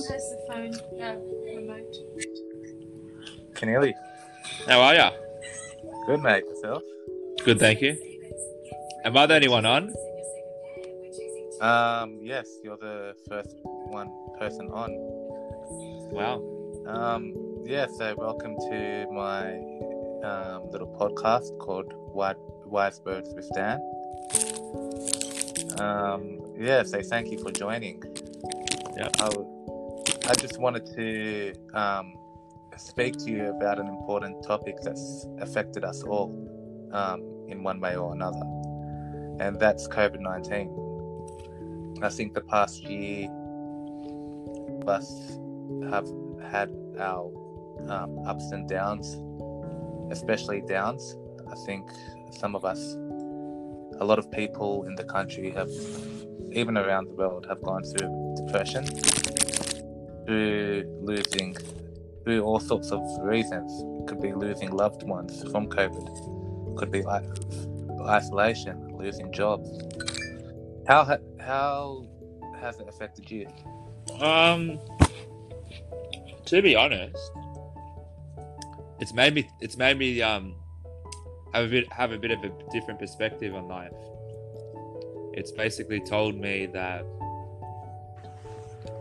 Everyone has the phone uh, remote. Keneally. How are ya? Good, mate. Yourself? Good, thank you. Am I the only one on? Um, yes, you're the first one person on. Wow. Um, yeah, so welcome to my um, little podcast called Wise, Wise Birds with Dan. Um, yeah, so thank you for joining. Yeah. I, w- I just wanted to um, speak to you about an important topic that's affected us all um, in one way or another, and that's COVID 19. I think the past year, us have had our um, ups and downs, especially downs. I think some of us, a lot of people in the country have, even around the world, have gone through depression, through losing, through all sorts of reasons. Could be losing loved ones from COVID, could be like isolation, losing jobs. How ha- how has it affected you? Um, to be honest, it's made me it's made me um have a bit have a bit of a different perspective on life. It's basically told me that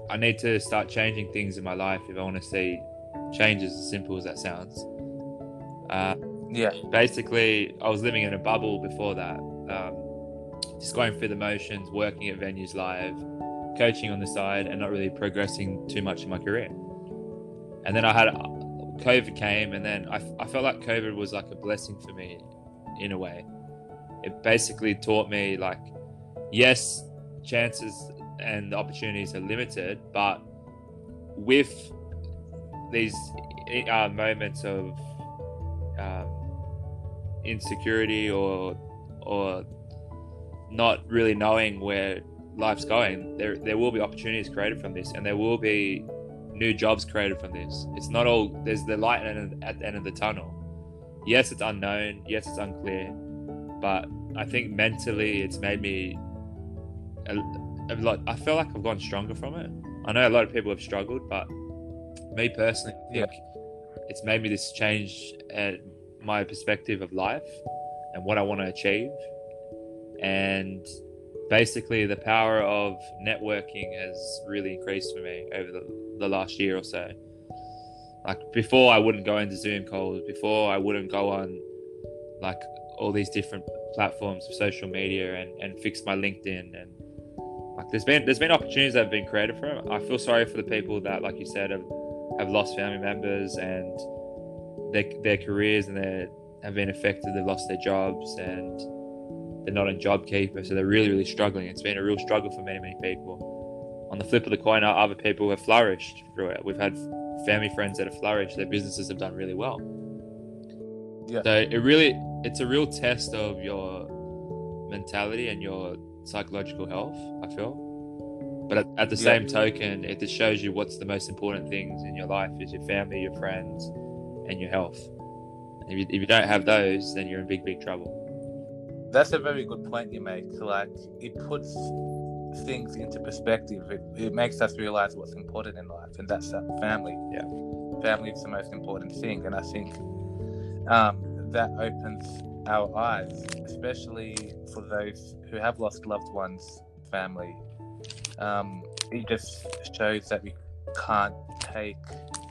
I need to start changing things in my life if I want to see changes. As simple as that sounds. Uh, Yeah, basically, I was living in a bubble before that. Um, just going through the motions, working at venues live, coaching on the side, and not really progressing too much in my career. And then I had COVID came, and then I, I felt like COVID was like a blessing for me in a way. It basically taught me like, yes, chances and the opportunities are limited, but with these uh, moments of um, insecurity or or not really knowing where life's going, there there will be opportunities created from this, and there will be new jobs created from this. It's not all there's the light at, at the end of the tunnel. Yes, it's unknown. Yes, it's unclear, but I think mentally it's made me a. I feel like I've gone stronger from it. I know a lot of people have struggled, but me personally, I think it's made me this change at my perspective of life and what I want to achieve. And basically, the power of networking has really increased for me over the, the last year or so. Like before, I wouldn't go into Zoom calls. Before, I wouldn't go on like all these different platforms of social media and, and fix my LinkedIn and like there's been there's been opportunities that have been created for it. I feel sorry for the people that, like you said, have have lost family members and their their careers and they have been affected. They've lost their jobs and they're not in JobKeeper, so they're really really struggling. It's been a real struggle for many many people. On the flip of the coin, other people have flourished through it. We've had family friends that have flourished. Their businesses have done really well. Yeah. So it really it's a real test of your mentality and your psychological health. I feel. But at, at the Yeah. same token, it just shows you what's the most important things in your life is your family, your friends, and your health. If you, if you don't have those, then you're in big, big trouble. that's a very good point you make. Like it puts things into perspective. It, it makes us realize what's important in life, and that's that family. Yeah. family is the most important thing, and I think um, that opens our eyes, especially for those who have lost loved ones, family. Um, it just shows that we can't take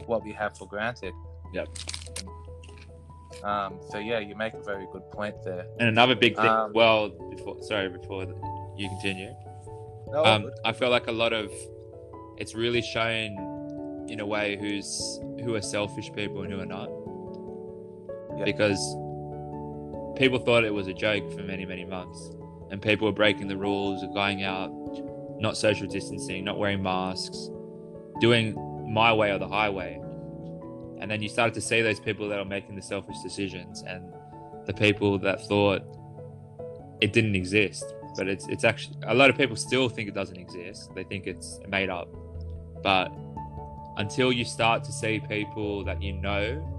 what we have for granted. Yep. Um, so yeah, you make a very good point there. And another big thing, Um, well, before sorry, before you continue, No, um. I feel like a lot of it's really shown in a way who's who are selfish people and who are not, Yeah. because people thought it was a joke for many many months, and people were breaking the rules going out, not social distancing, not wearing masks, doing my way or the highway, and then you started to see those people that are making the selfish decisions and the people that thought it didn't exist. But it's it's actually a lot of people still think it doesn't exist. They think it's made up. But until you start to see people that you know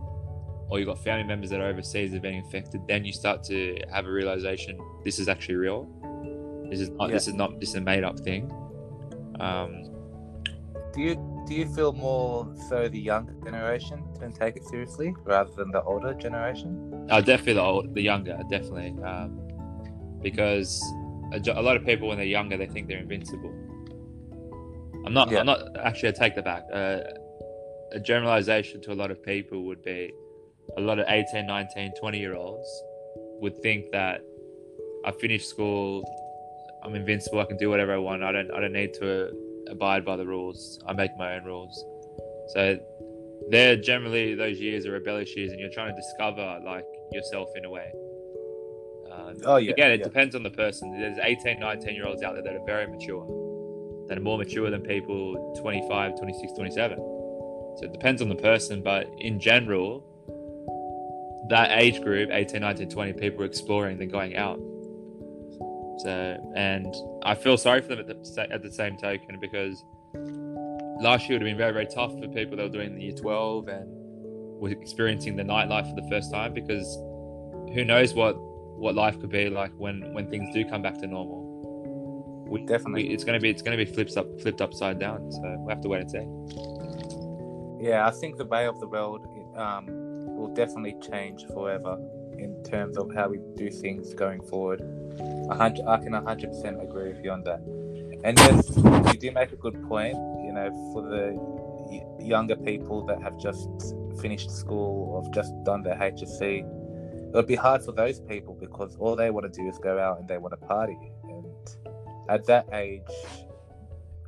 or you've got family members that are overseas that are being infected then you start to have a realization this is actually real this is not this is not this is a made up thing um do you do you feel more so the younger generation can take it seriously rather than the older generation? Uh, definitely the old, the younger, definitely, um, because a, a lot of people when they're younger they think they're invincible. I'm not. Yeah. I'm not actually. I take that back. Uh, a generalization to a lot of people would be a lot of 18, 19, 20 year olds would think that I finished school, I'm invincible. I can do whatever I want. I don't. I don't need to abide by the rules. I make my own rules. So they're generally those years are rebellious years, and you're trying to discover like yourself in a way. Uh, Oh yeah. Again, it yeah. depends on the person. There's 18, 19 year olds out there that are very mature, that are more mature than people 25, 26, 27. So it depends on the person, but in general, that age group, 18, 19, 20, people exploring, they're going out. So, and I feel sorry for them at the, at the same token because last year would have been very, very tough for people that were doing the year 12 and were experiencing the nightlife for the first time because who knows what what life could be like when when things do come back to normal. We, Definitely. we- it's gonna be it's gonna be flipped up flipped upside down. So we will have to wait and see. Yeah, I think the way of the world um, will definitely change forever in terms of how we do things going forward. I can 100% agree with you on that. And yes, you do make a good point. You know, for the younger people that have just finished school or have just done their HSC, it would be hard for those people because all they want to do is go out and they want to party. And at that age,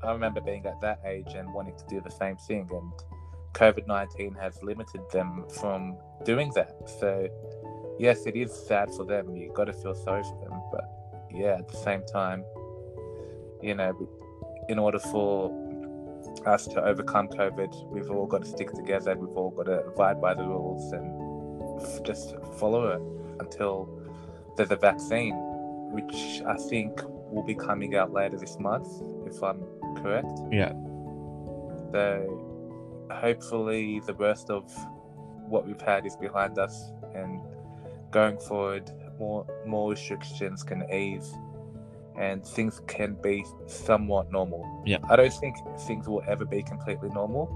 I remember being at that age and wanting to do the same thing. And COVID 19 has limited them from doing that. So, yes, it is sad for them. You've got to feel sorry for them. But, yeah, at the same time, you know, in order for us to overcome COVID, we've all got to stick together. We've all got to abide by the rules and f- just follow it until there's a vaccine, which I think will be coming out later this month, if I'm correct. Yeah. So hopefully the worst of what we've had is behind us and going forward more more restrictions can ease and things can be somewhat normal. Yeah. I don't think things will ever be completely normal,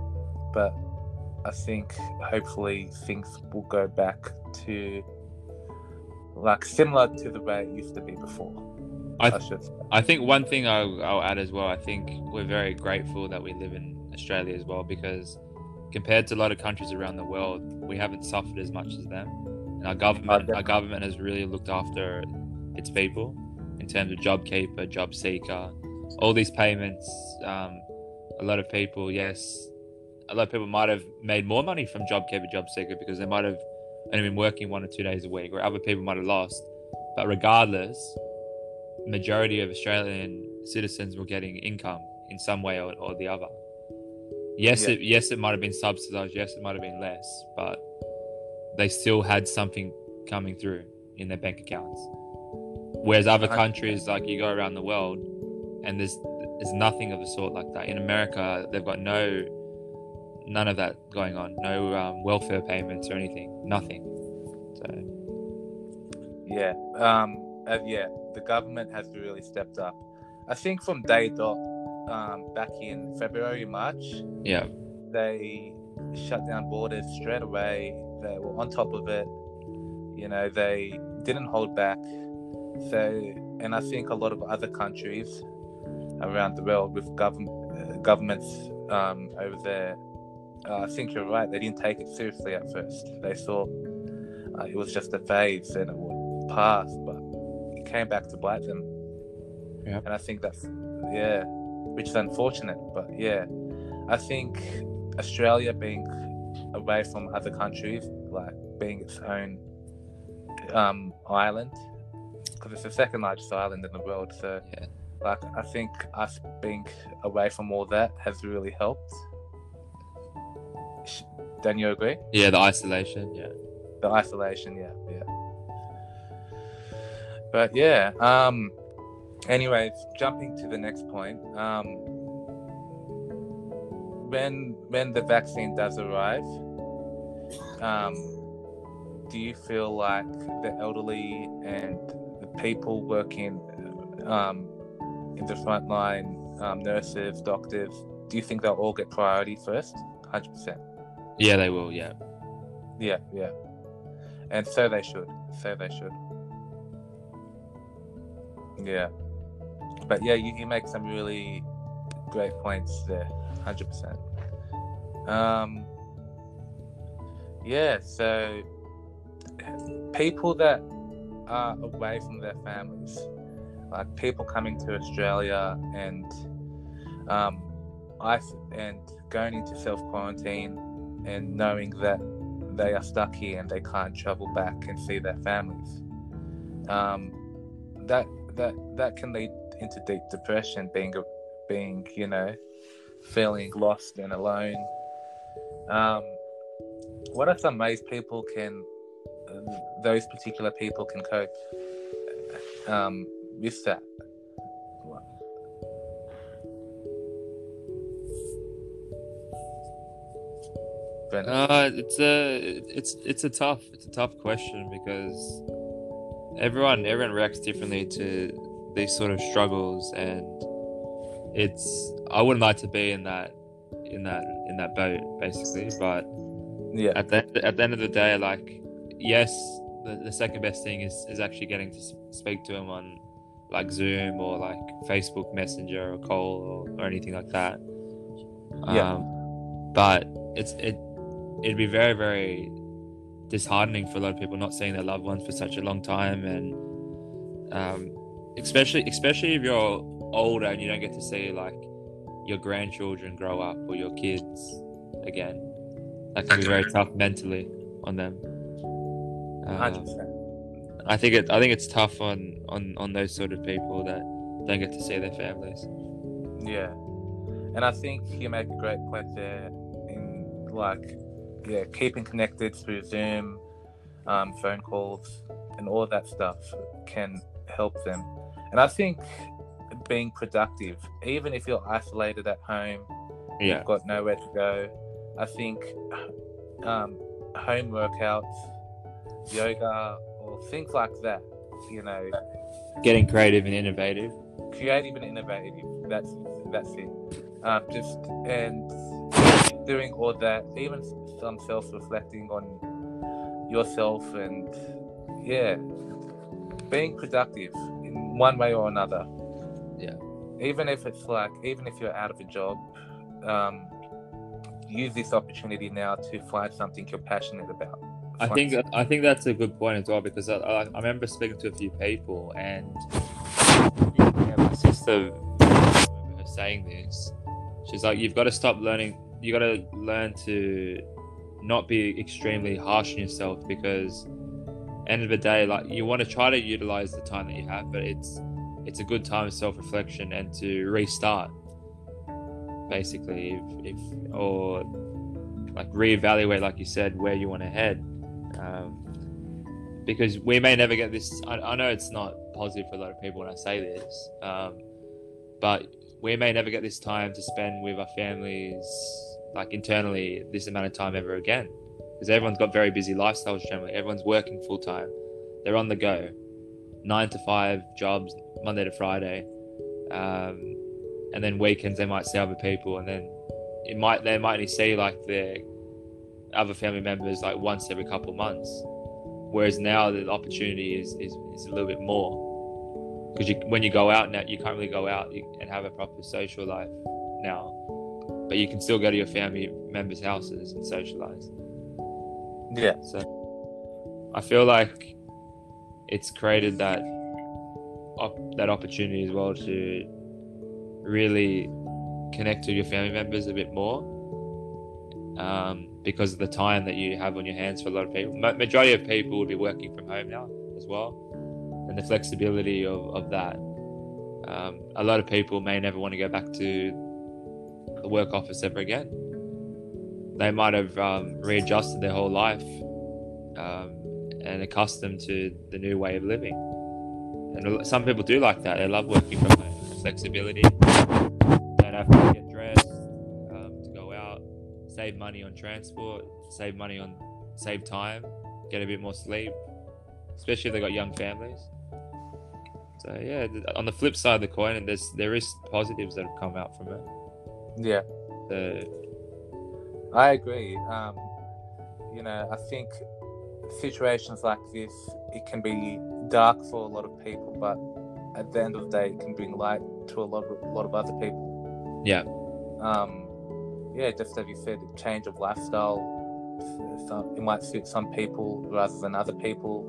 but I think hopefully things will go back to like similar to the way it used to be before. I I. I think one thing I'll, I'll add as well. I think we're very grateful that we live in Australia as well because compared to a lot of countries around the world, we haven't suffered as much as them. And our government, our government has really looked after its people in terms of JobKeeper, JobSeeker, all these payments. Um, a lot of people, yes, a lot of people might have made more money from JobKeeper, JobSeeker because they might have only been working one or two days a week, or other people might have lost. But regardless, majority of Australian citizens were getting income in some way or, or the other. Yes, Yeah. it yes it might have been subsidized. Yes, it might have been less, but they still had something coming through in their bank accounts. Whereas other countries, like you go around the world, and there's there's nothing of the sort like that. In America, they've got no none of that going on. No um, welfare payments or anything. Nothing. So Yeah, um, uh, yeah, the government has really stepped up. I think from day dot, um, back in February, March, yeah, they shut down borders straight away. They were on top of it. You know, they didn't hold back. So, and I think a lot of other countries around the world with government uh, governments um, over there, uh, I think you're right. They didn't take it seriously at first. They thought uh, it was just a phase and it would pass, but it came back to bite them. Yep. And I think that's yeah, which is unfortunate. But yeah, I think Australia being away from other countries, like being its own um, island, because it's the second largest island in the world. So, Yeah. like, I think us being away from all that has really helped. Don't you agree? yeah, the isolation. Yeah. The isolation, yeah, yeah. But yeah, um, anyways, jumping to the next point, um, when when the vaccine does arrive, um, do you feel like the elderly and the people working um, in the front line, um, nurses, doctors, do you think they'll all get priority first? Hundred percent. Yeah, they will. Yeah. Yeah, yeah. And so they should. So they should. Yeah. But yeah, you, you make some really great points there. Hundred percent. Um. Yeah. So people that are away from their families, like people coming to Australia and um, ice and going into self quarantine and knowing that they are stuck here and they can't travel back and see their families. Um, that that that can lead into deep depression, being being you know feeling lost and alone. Um, what are some ways people can those particular people can cope um, with that? Uh, it's a it's it's a tough it's a tough question because everyone everyone reacts differently to these sort of struggles, and it's I wouldn't like to be in that in that in that boat basically, but yeah, at the at the end of the day, like yes, the, the second best thing is is actually getting to speak to him on like Zoom or like Facebook Messenger or call or, or anything like that. Yeah. Um, but it's it it'd be very very disheartening for a lot of people not seeing their loved ones for such a long time and um, especially especially if you're older and you don't get to see like your grandchildren grow up or your kids again that can be very tough mentally on them Um. I think it. I think it's tough on on on those sort of people that don't get to see their families. Yeah, and I think you make a great point there in like, yeah, keeping connected through Zoom, um, phone calls, and all that stuff can help them. And I think being productive, even if you're isolated at home, Yeah, you've got nowhere to go. I think um, home workouts, yoga, or things like that. You know, getting creative and innovative. creative and innovative. That's that's it. Um, just and doing all that, even some self-reflecting on yourself, and yeah, being productive one way or another. Yeah. Even if it's like, even if you're out of a job, um, use this opportunity now to find something you're passionate about. I think I think that's a good point as well because I, I, I remember speaking to a few people and yeah, my sister her saying this. She's like, you've got to stop learning. You got to learn to not be extremely harsh on yourself because end of the day, like you want to try to utilize the time that you have, but it's it's a good time of self reflection and to restart. Basically, if, if or like reevaluate, like you said, where you want to head um, because we may never get this. I, I know it's not positive for a lot of people when I say this, um, but we may never get this time to spend with our families, like internally, this amount of time ever again. Because everyone's got very busy lifestyles generally. Everyone's working full time. They're on the go, nine to five jobs, Monday to Friday, um, and then weekends they might see other people, and then it might they might only see like their other family members like once every couple of months. Whereas now the opportunity is, is, is a little bit more because when you go out now, you can't really go out and have a proper social life now, but you can still go to your family members' houses and socialize. Yeah, So I feel like it's created that op- that opportunity as well to really connect to your family members a bit more um, because of the time that you have on your hands for a lot of people. Ma- majority of people would be working from home now as well, and the flexibility of, of that. Um, a lot of people may never want to go back to the work office ever again. They might have um, readjusted their whole life um, and accustomed to the new way of living. And some people do like that. They love working from home, flexibility. Don't have to get dressed um, to go out. Save money on transport. Save money on save time. Get a bit more sleep, especially if they've got young families. So yeah, on the flip side of the coin, and there's there is positives that have come out from it. Yeah, So I agree. Um, you know, I think situations like this it can be dark for a lot of people, but at the end of the day, it can bring light to a lot of a lot of other people. Yeah. Um, yeah, just as you said, change of lifestyle. Some, it might suit some people rather than other people.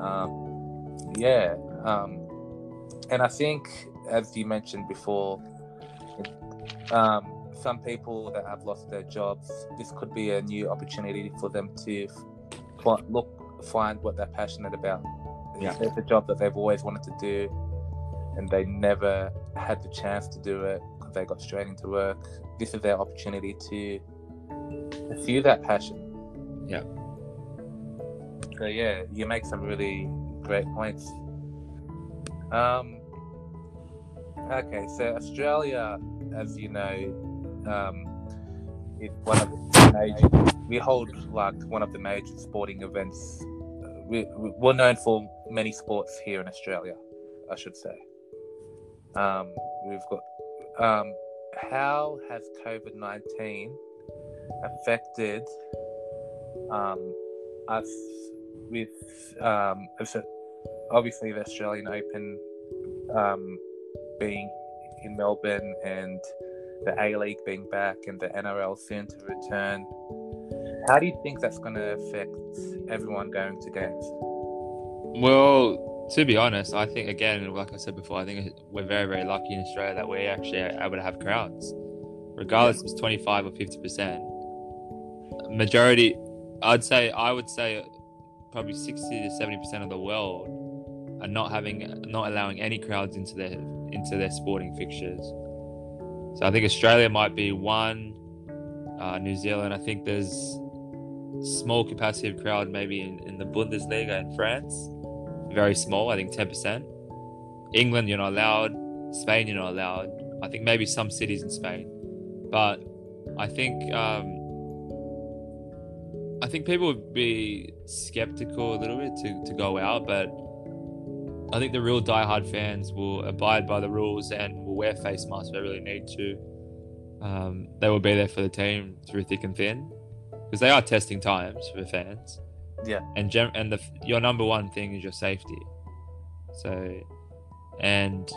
Um, yeah, um, and I think, as you mentioned before, um, some people that have lost their jobs, this could be a new opportunity for them to fi- look, find what they're passionate about. Yeah. It's a job that they've always wanted to do, and they never had the chance to do it because they got straight into work. This is their opportunity to pursue that passion. Yeah. So yeah, you make some really great points. Um. Okay, so Australia, as you know, um, one of the major. We hold like one of the major sporting events. Uh, we- we're known for many sports here in Australia, I should say. Um, we've got. Um, how has COVID nineteen affected um, us with um, obviously the Australian Open um, being in Melbourne and the A League being back and the NRL soon to return. How do you think that's going to affect everyone going to games? Well, to be honest, I think again, like I said before, I think we're very, very lucky in Australia that we're actually able to have crowds, regardless if it's twenty five or fifty percent. Majority, I'd say, I would say, probably sixty to seventy percent of the world are not having, not allowing any crowds into their into their sporting fixtures. So I think Australia might be one. Uh, New Zealand, I think there's small capacity of crowd maybe in, in the Bundesliga in France very small. I think ten percent. England, you're not allowed. Spain, you're not allowed. I think maybe some cities in Spain, but I think um, I think people would be skeptical a little bit to, to go out, but I think the real diehard fans will abide by the rules and will wear face masks if they really need to. Um, they will be there for the team through thick and thin because they are testing times for fans Yeah, and gem- and the your number one thing is your safety. So, and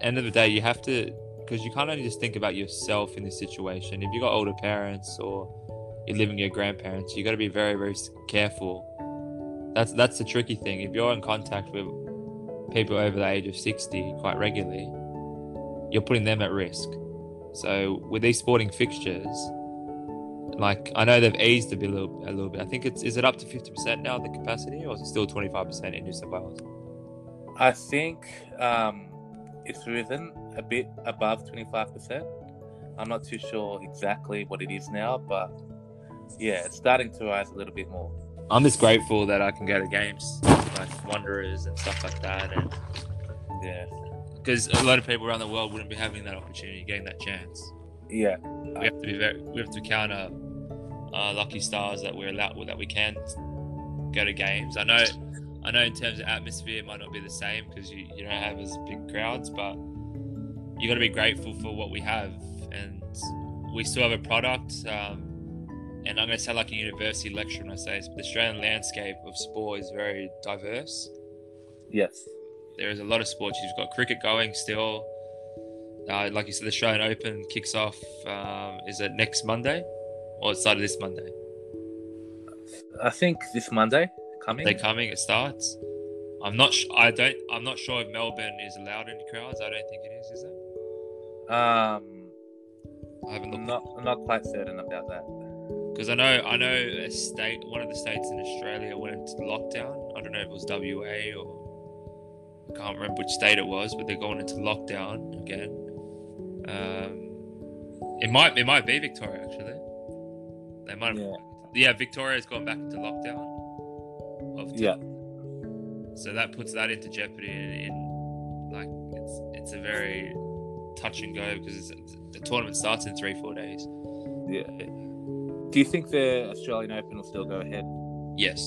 end of the day, you have to because you can't only just think about yourself in this situation. If you've got older parents or you're living with your grandparents, you've got to be very very careful. That's that's the tricky thing. If you're in contact with people over the age of sixty quite regularly, you're putting them at risk. So with these sporting fixtures, like I know they've eased a bit, a little, a little bit. I think it's is it up to fifty percent now the capacity, or is it still twenty five percent in New South Wales? I think um, it's risen a bit above 25%. I'm not too sure exactly what it is now, but yeah, it's starting to rise a little bit more. I'm just grateful that I can go to games like Wanderers and stuff like that, and Yeah, because a lot of people around the world wouldn't be having that opportunity, getting that chance. yeah, We have to be very, we have to count our uh, lucky stars that we're allowed that we can go to games. I know, I know in terms of atmosphere, it might not be the same because you, you don't have as big crowds, but you got to be grateful for what we have, and we still have a product. Um, and I'm going to sound like a university lecturer when I say this, but the Australian landscape of sport is very diverse. yes, There is a lot of sports. You've got cricket going still. Uh, like you said, the Australian Open kicks off. Um, is it next Monday, or it started this Monday? I think this Monday coming. They're coming. It starts. I'm not. Sh- I don't. I'm not sure if Melbourne is allowed any crowds. I don't think it is. Is it? Um, I haven't looked not, I'm not quite certain about that. Because I know. I know a state. One of the states in Australia went into lockdown. I don't know if it was WA or I can't remember which state it was, but they're going into lockdown again. Um, it might. It might be Victoria actually. They might. Have, Yeah. yeah, Victoria's gone back into lockdown. Of Yeah. So that puts that into jeopardy, in, in like it's it's a very touch and go because it's, the tournament starts in three four days. Yeah. Do you think the Australian Open will still go ahead? Yes,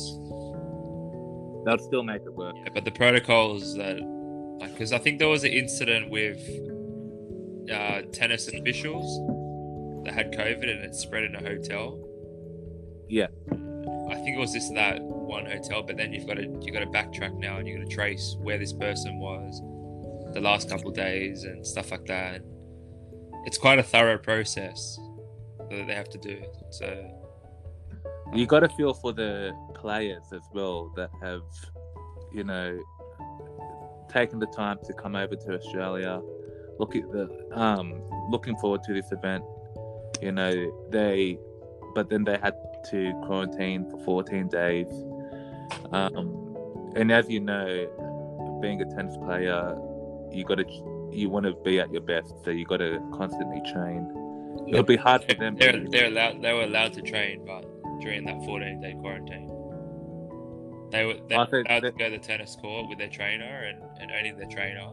They'll still make it work. yeah, but the protocols that like because I think there was an incident with uh, tennis officials that had COVID and it spread in a hotel. Yeah. I think it was just that one hotel, but then you've got to you got to backtrack now and you got to trace where this person was the last couple of days and stuff like that. It's quite a thorough process that they have to do. So you got to feel for the players as well that have, you know, taken the time to come over to Australia. Look at the um, looking forward to this event. You know, they, but then they had to quarantine for 14 days. Um, and as you know, being a tennis player, you got to you want to be at your best, so you got to constantly train. It'll be hard for them. They're, they're allowed. They were allowed to train, but during that 14 day quarantine, they were they allowed to go to the tennis court with their trainer and, and only their trainer,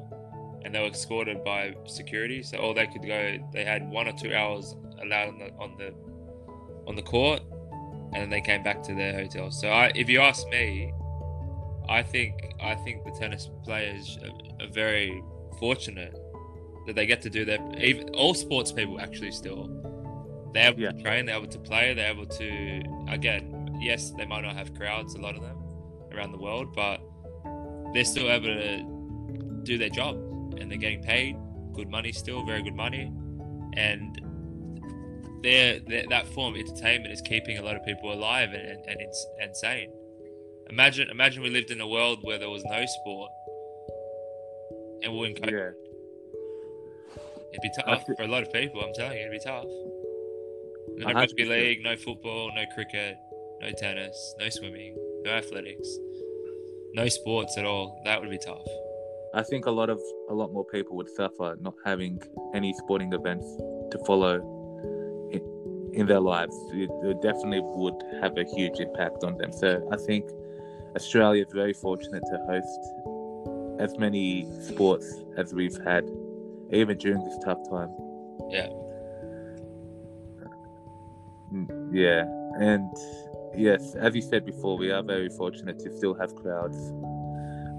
and they were escorted by security. So all they could go, they had one or two hours allowed on the on the on the court, and then they came back to their hotel. So I, if you ask me, I think I think the tennis players are, are very fortunate that they get to do that. Even all sports people actually still they're able Yeah. to train, they're able to play, they're able to again. Yes, they might not have crowds, a lot of them around the world, but they're still able to do their job and they're getting paid good money still, very good money, and they're, they're, that form of entertainment is keeping a lot of people alive and, and, and it's insane. Imagine, imagine we lived in a world where there was no sport, and we're in COVID. Yeah. It'd be tough for a lot of people. I'm telling you, it'd be tough. No hundred rugby league, no football, no cricket, no tennis, no swimming, no athletics, no sports at all. That would be tough. I think a lot of a lot more people would suffer not having any sporting events to follow in, in their lives. It, it definitely would have a huge impact on them. So I think Australia is very fortunate to host as many sports as we've had, even during this tough time. Yeah. Mm, Yeah, and yes, as you said before, we are very fortunate to still have crowds.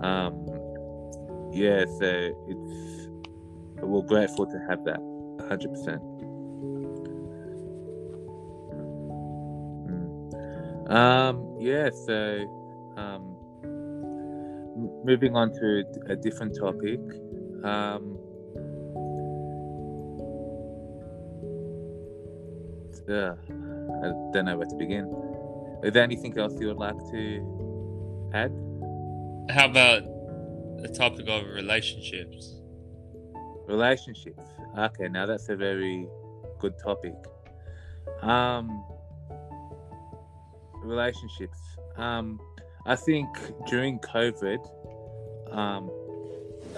Um, yeah, so it's we're grateful to have that, hundred percent. Um, yeah, so um, moving on to a different topic. Um, yeah, I don't know where to begin. Is there anything else you would like to add? How about the topic of relationships? Relationships. Okay, now that's a very good topic. Um, relationships. Um, I think during COVID, um,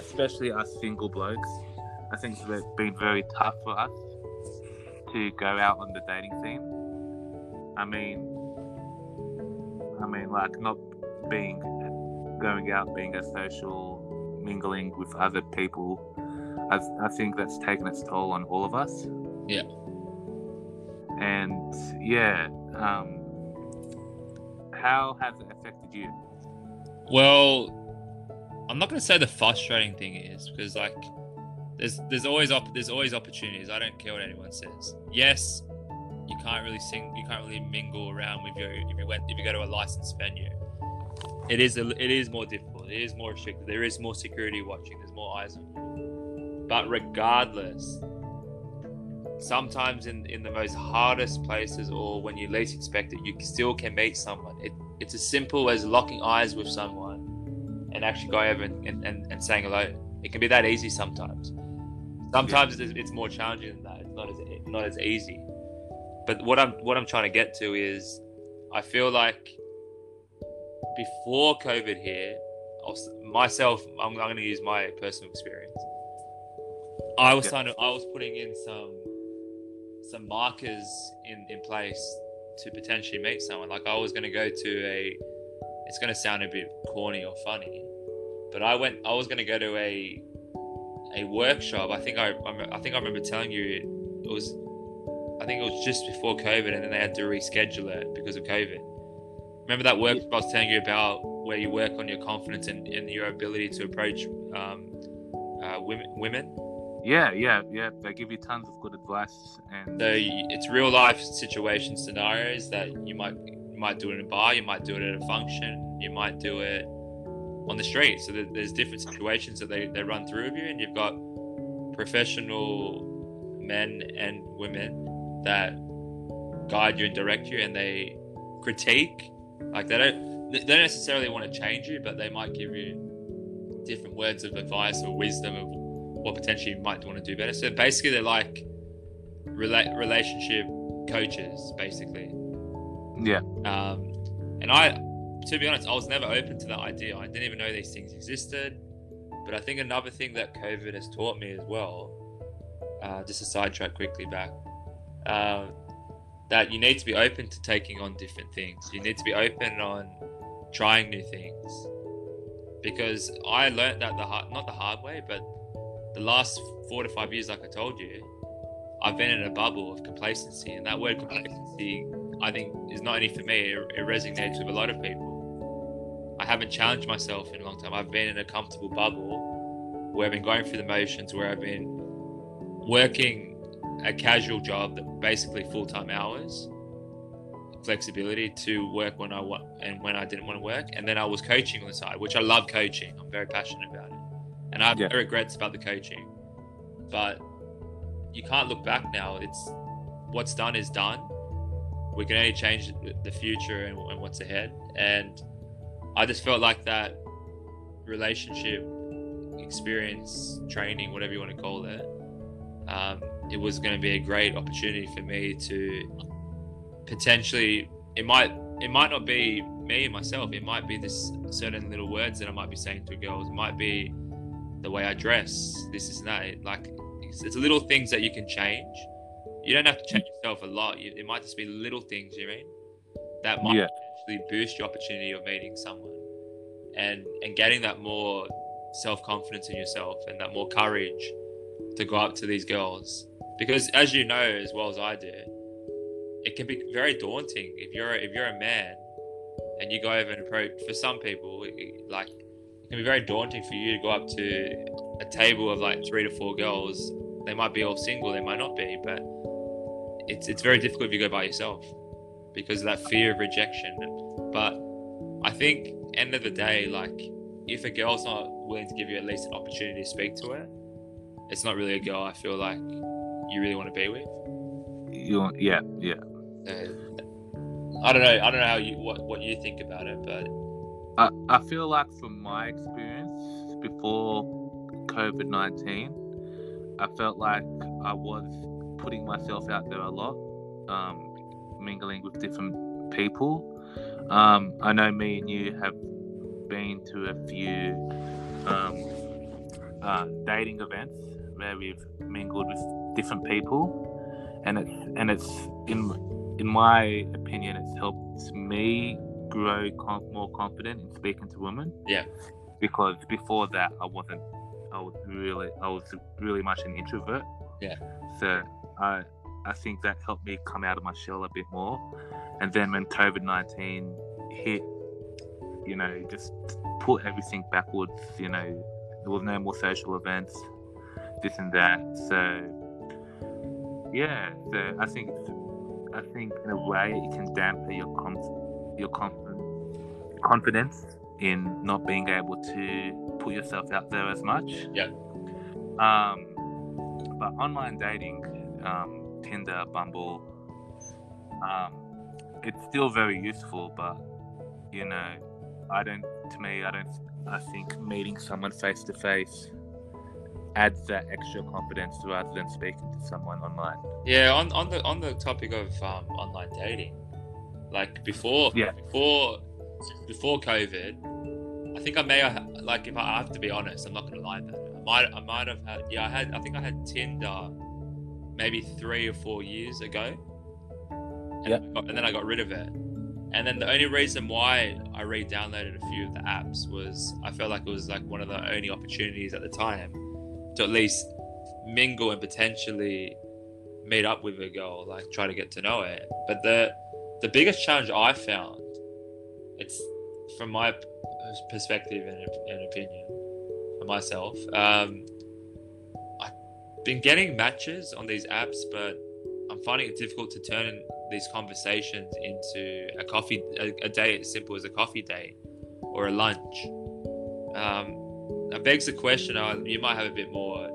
especially us single blokes, I think it's been very tough for us to go out on the dating scene. I mean, I mean, like not being going out, being a social, mingling with other people. I, I think that's taken its toll on all of us. Yeah. And yeah, um, how has it affected you? Well, I'm not going to say the frustrating thing is because like there's there's always op- there's always opportunities. I don't care what anyone says. Yes, you can't really sing. You can't really mingle around with your if you went if you go to a licensed venue. It is a, it is more difficult. It is more restricted. There is more security watching. There's more eyes on you. But regardless, sometimes in in the most hardest places or when you least expect it, you still can meet someone. It, it's as simple as locking eyes with someone and actually going over and, and, and, and saying hello. It can be that easy sometimes. Sometimes it's, it's more challenging than that. It's not as not as easy. But what I'm what I'm trying to get to is, I feel like before COVID here, myself, I'm, I'm going to use my personal experience. I was Yeah. trying to, I was putting in some some markers in in place to potentially meet someone. Like I was going to go to a. It's going to sound a bit corny or funny, but I went. I was going to go to a a workshop. I think I I think I remember telling you it was. I think it was just before COVID, and then they had to reschedule it because of COVID. Remember that workshop I was telling you about, where you work on your confidence and, and your ability to approach um, uh, women. Women. yeah, yeah, yeah. They give you tons of good advice, and So it's real life situation scenarios that you might you might do it in a bar, you might do it at a function, you might do it on the street. So there's different situations that they, they run through with you, and you've got professional men and women that guide you and direct you, and they critique. Like they don't they don't necessarily want to change you, but they might give you different words of advice or wisdom of what potentially you might want to do better. So basically, they're like rela- relationship coaches, basically. yeah, Um, and I, to be honest, I was never open to that idea. I didn't even know these things existed. But I think another thing that COVID has taught me as well, uh, just a sidetrack quickly back, uh, that you need to be open to taking on different things. You need to be open on trying new things. Because I learned that the hard, not the hard way, but the last four to five years, like I told you, I've been in a bubble of complacency, and that word complacency I think is not only for me, it, it resonates with a lot of people. I haven't challenged myself in a long time. I've been in a comfortable bubble where I've been going through the motions, where I've been working a casual job that basically full time hours, flexibility to work when I want and when I didn't want to work. And then I was coaching on the side, which I love coaching. I'm very passionate about it. And I have Yeah. no regrets about the coaching. But you can't look back now. It's what's done is done we can only change the future and, and what's ahead. And I just felt like that relationship experience, training, whatever you want to call it, um, it was going to be a great opportunity for me to potentially. It might it might not be me myself. It might be this certain little words that I might be saying to girls. It might be the way I dress. This is that. It, like it's, it's little things that you can change you don't have to change yourself a lot. You, it might just be little things. You mean that might Yeah. Actually boost your opportunity of meeting someone, and and getting that more self confidence in yourself and that more courage to go up to these girls. Because as you know as well as I do, it can be very daunting if you're if you're a man and you go over and approach. For some people, it- like it can be very daunting for you to go up to a table of like three to four girls. They might be all single, they might not be, but it's it's very difficult if you go by yourself because of that fear of rejection. But I think end of the day, like if a girl's not willing to give you at least an opportunity to speak to her, it's not really a girl I feel like you really want to be with. you, yeah, yeah. Uh, I don't know. I don't know how you what what you think about it, but I, I feel like from my experience before COVID 19, I felt like I was putting myself out there a lot, um, mingling with different people. Um, I know me and you have been to a few um, uh, dating events where we've mingled with different people, and it's and it's in in my opinion, it's helped me grow com- more confident in speaking to women. Yeah. Because before that, I wasn't. I was really, I was really much an introvert. Yeah. So I, I think that helped me come out of my shell a bit more. And then when COVID nineteen hit, you know, just put everything backwards. You know, there was no more social events, this and that. So yeah, so I think I think in a way it can dampen your com- your confidence confidence in not being able to put yourself out there as much. Yeah. Um, but online dating, um, Tinder, Bumble, um, it's still very useful. But you know, I don't. To me, I don't. I think meeting someone face to face adds that extra confidence rather than speaking to someone online. Yeah, on, on the on the topic of um, online dating, like before Yeah. before before COVID, I think I may have like if I have to be honest, I'm not gonna lie about it. I might I might have had yeah I had I think I had Tinder maybe three or four years ago. And. I got- and then I got rid of it. And then the only reason why I re-downloaded a few of the apps was I felt like it was like one of the only opportunities at the time to at least mingle and potentially meet up with a girl, like try to get to know her. But the the biggest challenge I found, it's from my perspective and, and opinion for myself. Um, been getting matches on these apps, but I'm finding it difficult to turn these conversations into a coffee a, a day as simple as a coffee date or a lunch. Um, that begs the question. Uh, you might have a bit more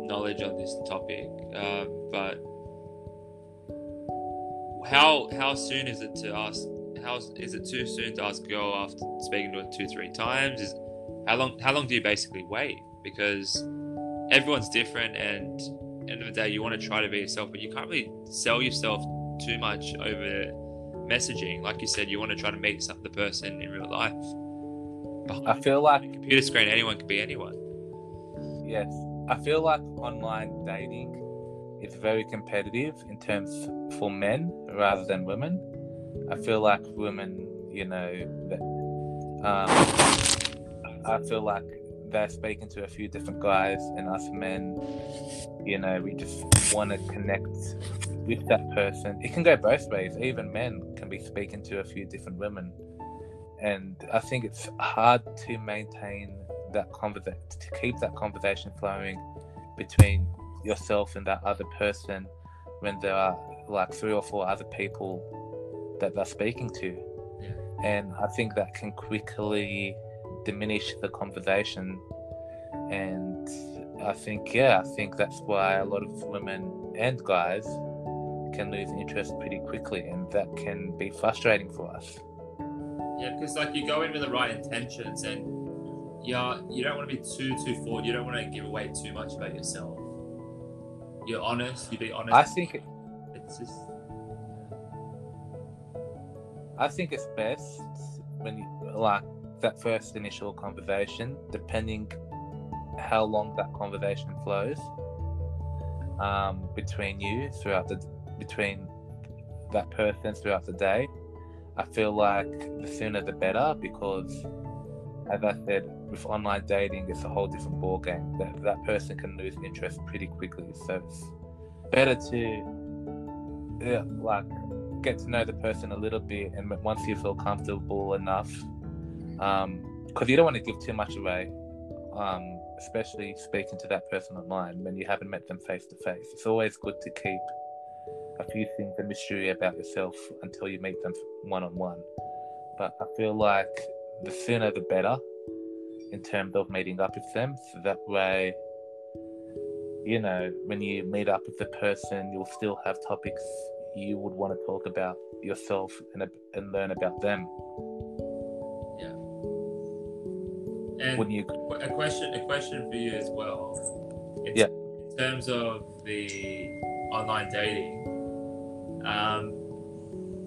knowledge on this topic, um, but how how soon is it to ask? How is it too soon to ask a girl after speaking to her two three times? Is how long how long do you basically wait? Because everyone's different, and end of the day, you want to try to be yourself, but you can't really sell yourself too much over messaging. Like you said, you want to try to meet some, the person in real life. I feel like a computer screen, anyone can be anyone. Yes, I feel like online dating is very competitive in terms for men rather than women. I feel like women, you know, um, I feel like they're speaking to a few different guys, and us men, you know, we just want to connect with that person. It can go both ways. Even men can be speaking to a few different women, and I think it's hard to maintain that conversation, to keep that conversation flowing between yourself and that other person when there are like three or four other people that they're speaking to. Yeah. And I think that can quickly diminish the conversation. And I think, yeah, I think that's why a lot of women and guys can lose interest pretty quickly, and that can be frustrating for us. Yeah, because like you go in with the right intentions, and yeah, you don't want to be too too forward. You don't want to give away too much about yourself. You're honest. You be honest. I think it's just. I think it's best when you like that first initial conversation, depending how long that conversation flows um, between you throughout the between that person throughout the day. I feel like the sooner the better because, as I said, with online dating, it's a whole different ball game. That that person can lose interest pretty quickly. So it's better to, yeah, like, get to know the person a little bit, and once you feel comfortable enough, because um, you don't want to give too much away, um, especially speaking to that person online when you haven't met them face to face. It's always good to keep a few things a mystery about yourself until you meet them one on one. But I feel like the sooner the better in terms of meeting up with them. So that way, you know, when you meet up with the person, you'll still have topics you would want to talk about yourself and, and learn about them. And When you, a question, a question for you as well. In, Yeah. In terms of the online dating, um,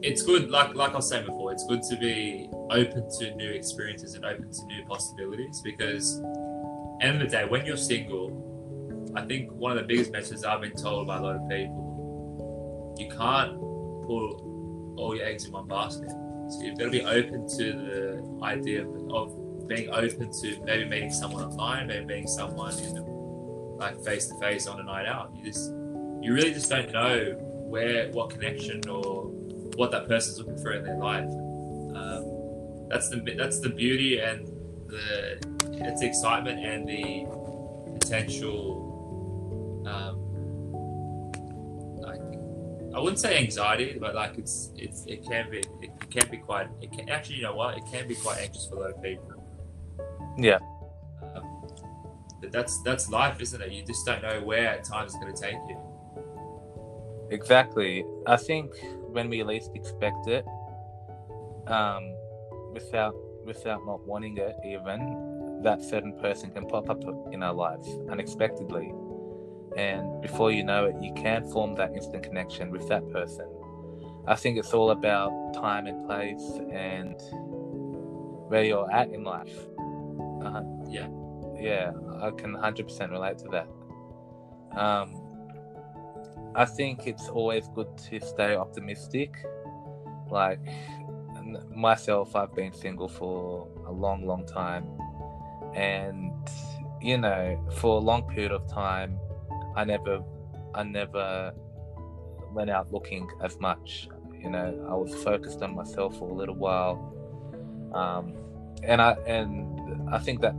it's good. Like like I was saying before, it's good to be open to new experiences and open to new possibilities because, end of the day, when you're single, I think one of the biggest messages I've been told by a lot of people, you can't put all your eggs in one basket. So you've got to be open to the idea of, of being open to maybe meeting someone online, maybe meeting someone in the, like face to face on a night out. You just you really just don't know where what connection or what that person's looking for in their life. Um, that's the that's the beauty and the it's the excitement and the potential. Um, I wouldn't say anxiety, but like it's it's it can be it can be quite it can actually you know what it can be quite anxious for a lot of people. Yeah, Um, but that's that's life, isn't it? You just don't know where times going to take you. exactly. I think when we least expect it, um, without without not wanting it, even that certain person can pop up in our lives unexpectedly, and before you know it, you can form that instant connection with that person. I think it's all about time and place and where you're at in life. Uh, Yeah. yeah, I can 100% relate to that. Um, I think it's always good to stay optimistic. Like myself, I've been single for a long, long time. And, you know, for a long period of time, I never, I never went out looking as much. You know, I was focused on myself for a little while. Um, and I, and I think that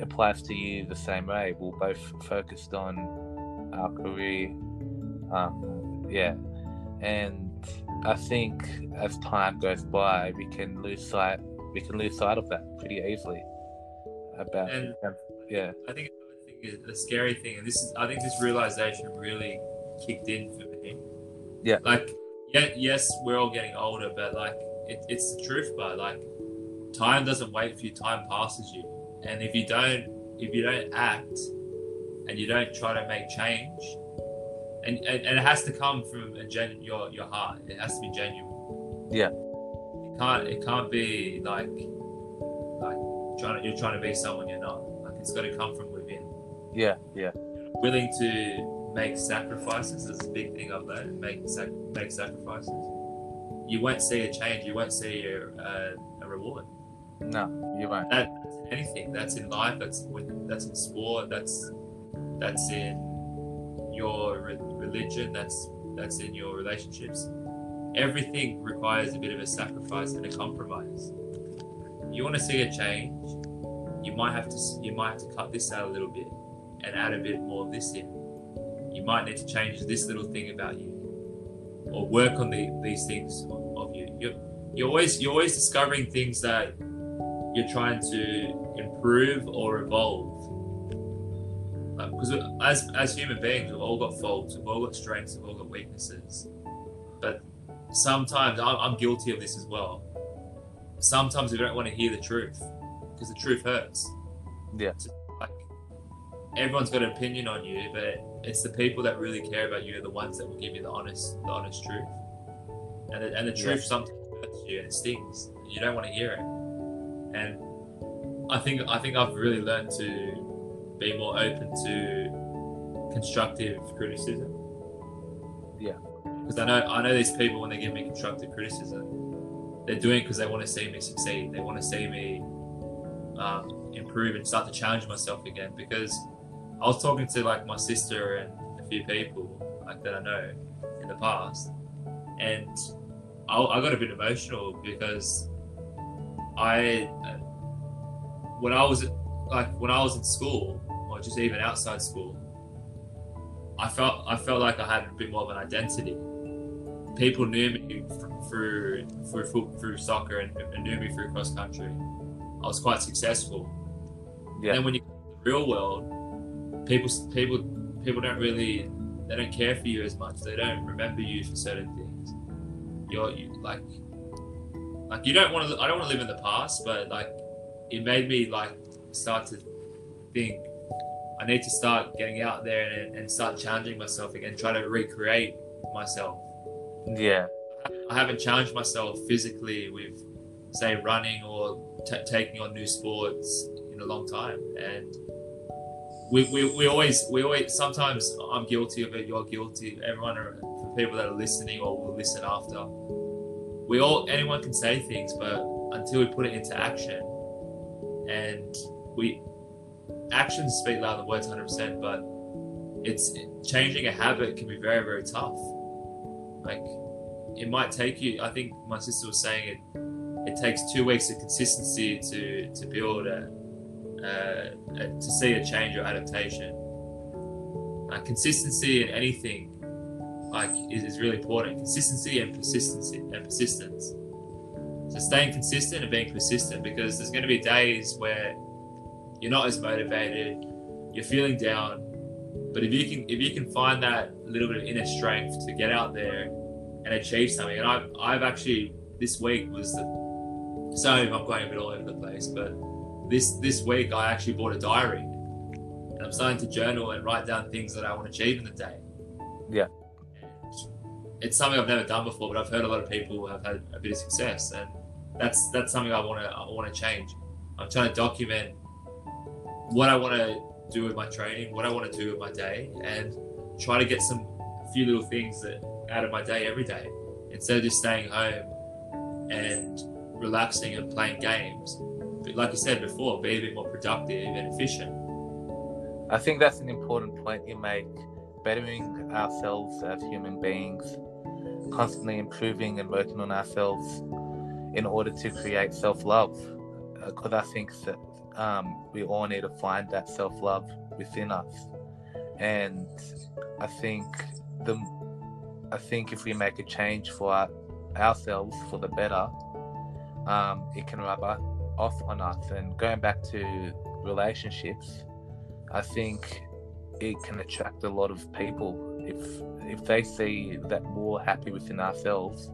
applies to you the same way. We're both focused on our career. Um, yeah, and I think as time goes by, we can lose sight. We can lose sight of that pretty easily. About And- yeah, I think the scary thing, and this is I think this realization really kicked in for me. Yeah. Like, yeah, yes, we're all getting older, but like, it, it's the truth. But like, time doesn't wait for you. Time passes you, and if you don't, if you don't act, and you don't try to make change, and and, and it has to come from a gen, your your heart. It has to be genuine. Yeah. It can't. It can't be like like trying to, you're trying to be someone you're not. Like it's got to come from within. yeah, yeah, Willing to make sacrifices is a big thing I've learned. Make sac- make sacrifices. You won't see a change. You won't see a, a, a reward. No, you won't. That, anything. That's in life. That's with. That's in sport. That's that's in your re- religion. That's that's in your relationships. Everything requires a bit of a sacrifice and a compromise. You want to see a change, you might have to you might have to cut this out a little bit and add a bit more of this in. You might need to change this little thing about you, or work on the, these things of, of you. You're, you're always you're always discovering things that you're trying to improve or evolve. Because as as human beings, we've all got faults, we've all got strengths, we've all got weaknesses. But sometimes I'm, I'm guilty of this as well. Sometimes we don't want to hear the truth because the truth hurts. Yeah. Like everyone's got an opinion on you, but it's the people that really care about you are the ones that will give you the honest, the honest truth. And the, and the Yeah. truth sometimes hurts you and it stings. You don't want to hear it. And I think I think I've really learned to be more open to constructive criticism. Yeah. Because I know I know these people when they give me constructive criticism, they're doing it because they want to see me succeed. They want to see me um, improve and start to challenge myself again. Because I was talking to like my sister and a few people like that I know in the past, and I, I got a bit emotional because I when I was like when I was in school or just even outside school, I felt I felt like I had a bit more of an identity. People knew me through through through soccer and, and knew me through cross country. I was quite successful. Yeah. And then when you come to the real world, people people people don't really they don't care for you as much. They don't remember you for certain things. You're you, like like you don't want to. I don't want to live in the past, but like it made me like start to think I need to start getting out there and, and start challenging myself again, try to recreate myself. Yeah, I haven't challenged myself physically with, say, running or t- taking on new sports in a long time, and we, we, we always we always sometimes I'm guilty of it. You're guilty. Everyone are for people that are listening or will listen after. We all anyone can say things, but until we put it into action, and we actions speak louder than words, hundred percent. But it's changing a habit can be very very tough. Like it might take you. I think my sister was saying it. It takes two weeks of consistency to to build a, a, to see a change or adaptation. Consistency in anything like is, is really important. Consistency and persistency and persistence. So staying consistent and being persistent because there's going to be days where you're not as motivated, you're feeling down, but if you can if you can find that little bit of inner strength to get out there and achieve something, and I've I've actually this week was the sorry if I'm going a bit all over the place, but this this week I actually bought a diary and I'm starting to journal and write down things that I want to achieve in the day. Yeah. It's something I've never done before, but I've heard a lot of people have had a bit of success, and that's that's something I want to I want to change. I'm trying to document what I want to do with my training, what I want to do with my day, and try to get some few little things that out of my day every day instead of just staying home and relaxing and playing games. But like you said before, be a bit more productive and efficient. I think that's an important point you make. Bettering ourselves as human beings, constantly improving and working on ourselves in order to create self love. Because I think that um, we all need to find that self love within us, and I think the I think if we make a change for our, ourselves for the better, um, it can rub off on us. And going back to relationships, I think it can attract a lot of people if if they see that we're happy within ourselves.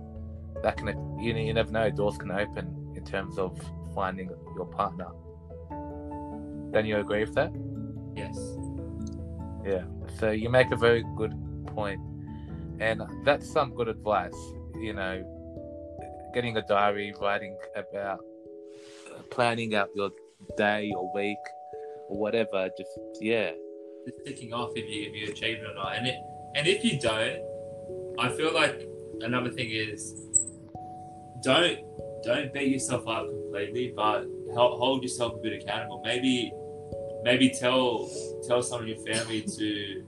That can you know you never know doors can open in terms of finding your partner. Don't you agree with that? Yes. Yeah. So you make a very good point, and that's some good advice. You know, getting a diary, writing about uh, planning out your day or week or whatever. Just yeah. Just ticking off if you if you achieve it or not, and it and if you don't, I feel like another thing is don't don't beat yourself up completely, but hold yourself a bit accountable. Maybe maybe tell tell some of your family to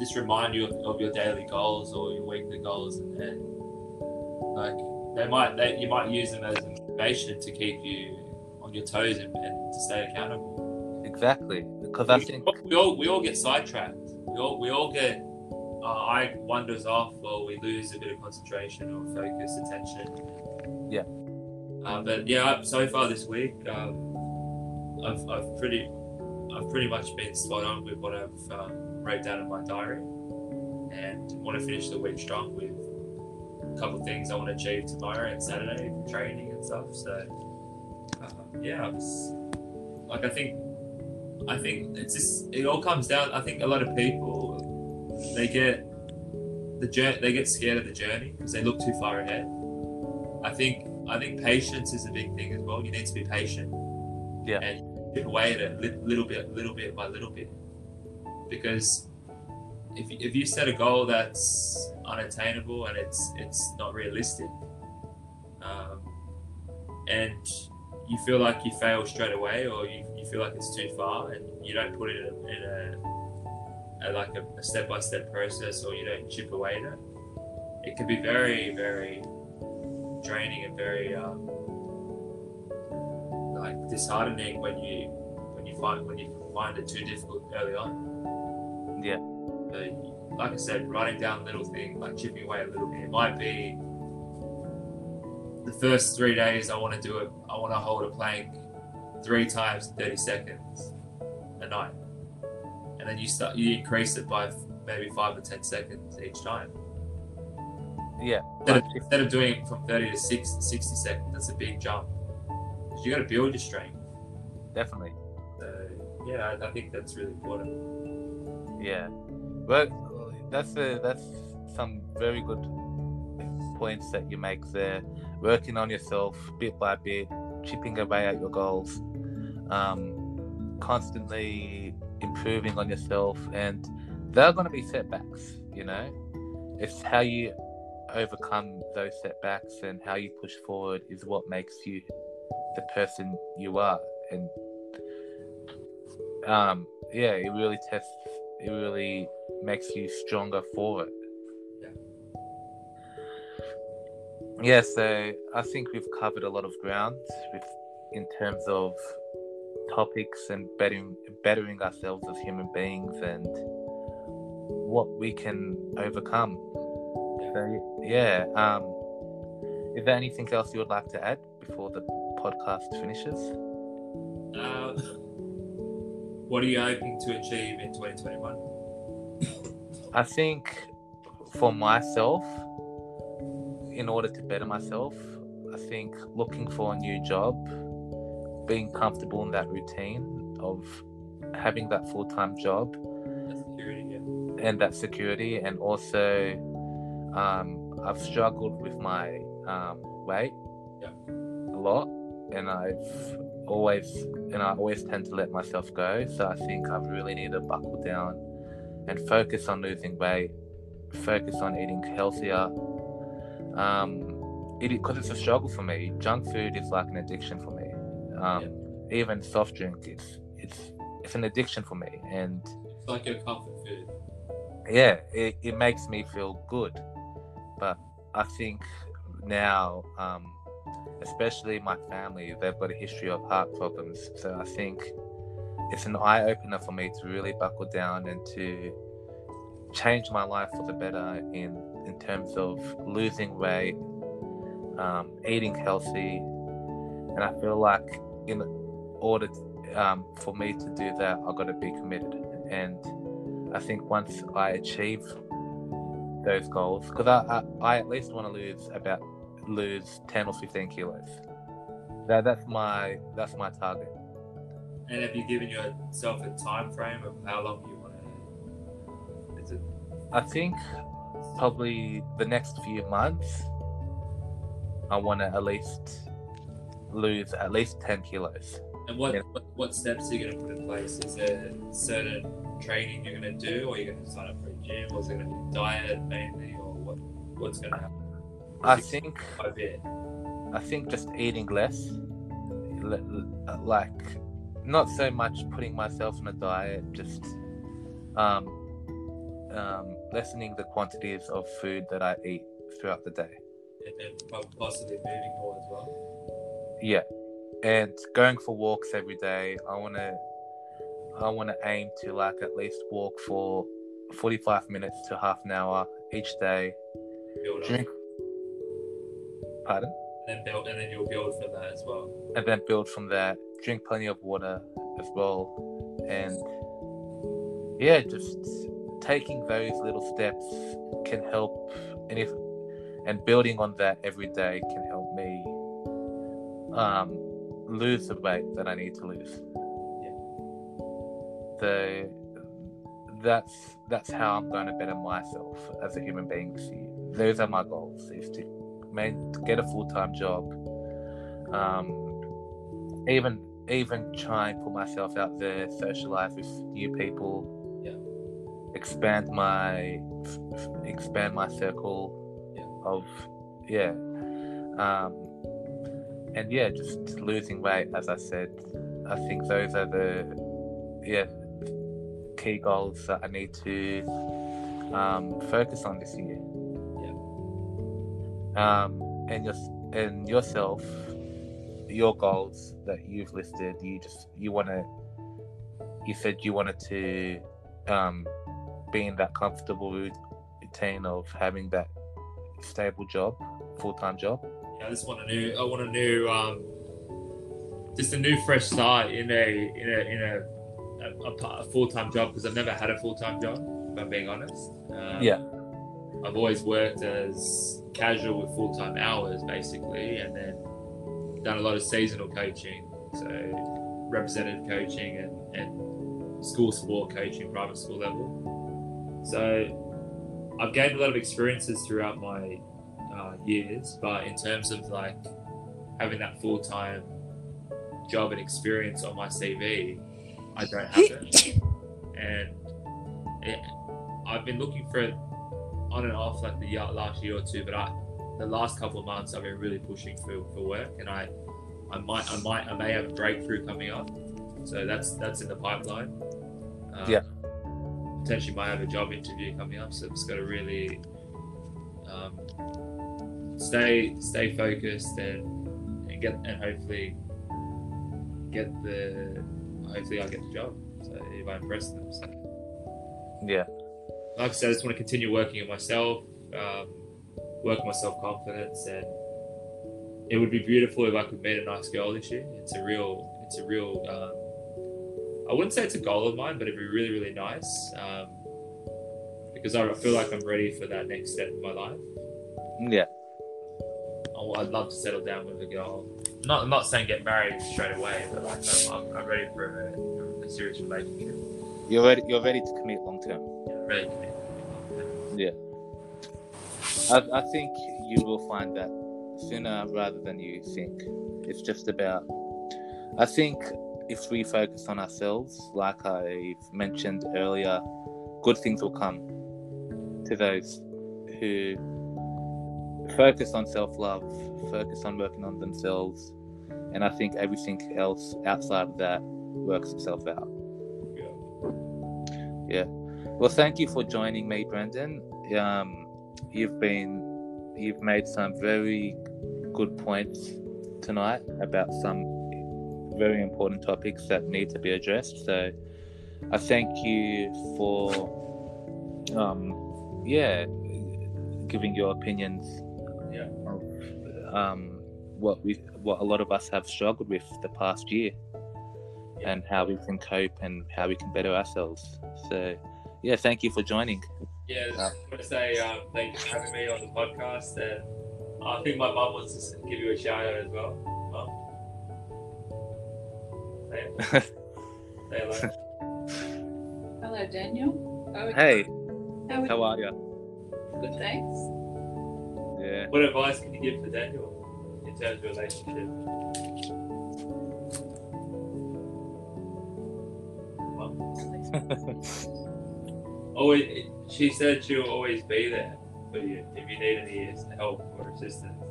just remind you of, of your daily goals or your weekly goals, and, and like they might they, you might use them as motivation to keep you on your toes and, and to stay accountable. Exactly, because I think we all we all get sidetracked. We all we all get uh, eye wanders off, or we lose a bit of concentration or focus, attention. Yeah. Uh, but yeah, so far this week, um, I've, I've pretty I've pretty much been spot on with what I've um, wrote down in my diary, and want to finish the week strong with a couple of things I want to achieve tomorrow and Saturday for training and stuff. So uh, yeah, I was like I think I think it's just it all comes down. I think a lot of people they get the journey they get scared of the journey because they look too far ahead. I think I think patience is a big thing as well. You need to be patient. Yeah. And chip away at it little bit, little bit by little bit. Because if, if you set a goal that's unattainable and it's it's not realistic, um, and you feel like you fail straight away, or you, you feel like it's too far, and you don't put it in a, in a, a like a step by step process, or you don't chip away at it, it can be very very draining and very um, like disheartening when you when you find when you find it too difficult early on. Yeah. But like I said, writing down little things, like chipping away a little bit. It might be the first three days. I want to do it. I want to hold a plank three times in thirty seconds a night, and then you start you increase it by maybe five or ten seconds each time. Yeah. Instead of, instead of doing it from 30 to 60, 60 seconds, that's a big jump Because you got to build your strength. Definitely. So yeah, I, I, think that's really important. Yeah, well, that's a, that's some very good points that you make there. Working on yourself bit by bit, chipping away at your goals, um, constantly improving on yourself, and there are going to be setbacks. You know, it's how you overcome those setbacks and how you push forward is what makes you the person you are and um yeah it really tests it really makes you stronger for it yeah so i think we've covered a lot of ground with in terms of topics and bettering bettering ourselves as human beings and what we can overcome so yeah um is there anything else you would like to add before the podcast finishes? Uh, what are you hoping to achieve in 2021? I think for myself, in order to better myself, I think looking for a new job, being comfortable in that routine of having that full time job, that security, yeah. and that security, and also um, I've struggled with my um, weight yeah. a lot and I've always and I always tend to let myself go. So I think I really need to buckle down and focus on losing weight, focus on eating healthier. Um, it because it's a struggle for me. Junk food is like an addiction for me. Um, yeah. even soft drink, it's it's it's an addiction for me, and it's like your comfort food. Yeah, it, it makes me feel good, but I think now um, especially my family, they've got a history of heart problems. So I think it's an eye opener for me to really buckle down and to change my life for the better in in terms of losing weight, um, eating healthy, and I feel like in order um, for me to do that, I've got to be committed. And I think once I achieve those goals, because I, I, I at least want to lose about lose ten or fifteen kilos. That that's my that's my target. And have you given yourself a time frame of how long you want to? Is it? I think probably the next few months, I want to at least lose at least 10 kilos. And what, Yeah. what what steps are you going to put in place? Is there certain training you're going to do, or are you going to sign up for a gym, or is it going to be diet mainly, or what what's going to happen? I think. I think just eating less, like not so much putting myself on a diet, just um, um, lessening the quantities of food that I eat throughout the day. and then po- possibly moving more as well. Yeah, and going for walks every day. I want to, I want to aim to like at least walk for forty-five minutes to half an hour each day. Build up, Pardon. and then build, and then you'll build from that as well. and then build from there. Drink plenty of water as well, and yeah, just taking those little steps can help, and if and building on that every day can help me um, lose the weight that I need to lose. So that's that's how I'm going to better myself as a human being this year. Those are my goals: is to man, to get a full time job. Um, even even try and put myself out there, socialize with new people. Expand my expand my circle Yeah. of yeah. Um, and yeah, just losing weight, as I said. I think those are the yeah key goals that I need to um, focus on this year. Yeah. Um, and your and yourself, your goals that you've listed. You just you want to. You said you wanted to um, be in that comfortable routine of having that stable job, full time job. Yeah, I just want a new. I want a new. Um, just a new fresh start in a in a in a a, a, a full time job because I've never had a full time job. If I'm being honest. Um, Yeah. I've always worked as casual with full time hours basically, and then done a lot of seasonal coaching, so representative coaching and and school sport coaching, private school level. So I've gained a lot of experiences throughout my uh, years, but in terms of like having that full time job and experience on my CV, I don't have it. and it, I've been looking for it on and off like the last year or two, but I, the last couple of months I've been really pushing for, for work, and I, I might, I might, I may have a breakthrough coming up. So that's that's in the pipeline. Um, Yeah. Potentially might have a job interview coming up, so I've just got to really um, stay stay focused and, and get and hopefully get the hopefully I get the job. So if I impress them, so Yeah. like I said, I just want to continue working on myself, um, work on my self confidence, and it would be beautiful if I could meet a nice girl this year. It's a real, it's a real. Um, I wouldn't say it's a goal of mine, but it'd be really, really nice um, because I feel like I'm ready for that next step in my life. Yeah. I- I'd love to settle down with a girl. Not, I'm not saying get married straight away, but like I'm, I'm, I'm ready for a, a serious relationship. You're ready. You're ready to commit long term. Ready to Yeah. I, I think you will find that sooner rather than you think. It's just about. I think if we focus on ourselves, like I've mentioned earlier, good things will come to those who focus on self love, focus on working on themselves, and I think everything else outside of that works itself out. Yeah. Yeah. Well, thank you for joining me, Brendan. Um, you've been, you've made some very good points tonight about some very important topics that need to be addressed. So I thank you for, um, yeah, giving your opinions Yeah. um, what we what a lot of us have struggled with the past year Yeah. and how we can cope and how we can better ourselves. So yeah, thank you for joining. Yeah, I just want to say um, thank you for having me on the podcast. And I think my mum wants to give you a shout out as well. Mum? Say hello. Hello, Daniel. How hey, How are how you? are you? Good, thanks. Yeah. What advice can you give for Daniel in terms of relationship? Always, she said she'll always be there for you if you need any help or assistance.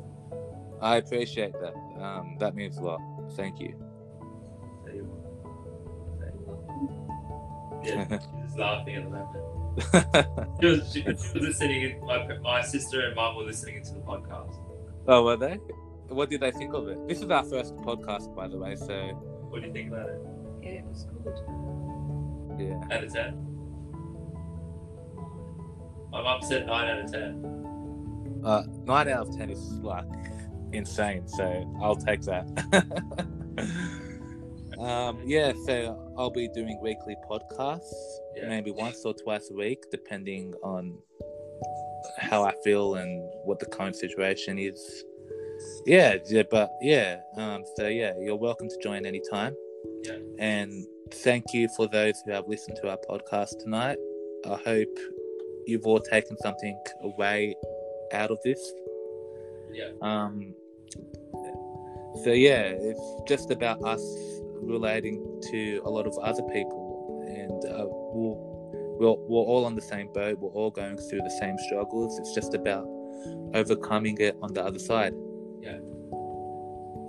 I appreciate that. Um, that means a lot. Thank you. Yeah, she's just laughing at the moment. She was, she, she was listening. My, my sister and mum were listening into the podcast. oh, were they? What did they think of it? This is our first podcast, by the way. So What do you think about it? Yeah, it was good. yeah. Out of ten. My mum said nine out of ten. Uh, nine out of ten is like insane. So I'll take that. um, yeah. So I'll be doing weekly podcasts, Yeah. maybe once or twice a week, depending on how I feel and what the current situation is. Yeah, yeah, but yeah. Um, so yeah, you're welcome to join anytime. Yeah. And thank you for those who have listened to our podcast tonight. I hope you've all taken something away out of this. Yeah. Um, so yeah, it's just about us relating to a lot of other people, and uh, we'll, we're we're all on the same boat. We're all going through the same struggles. It's just about overcoming it on the other side. Yeah.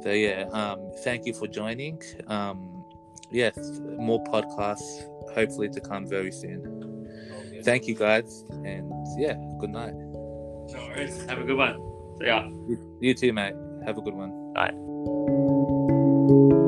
So yeah, um, thank you for joining. Um, yes, more podcasts hopefully to come very soon. Thank you guys, and yeah, good night. No worries. Have a good one. See ya. You too, mate. Have a good one. Bye.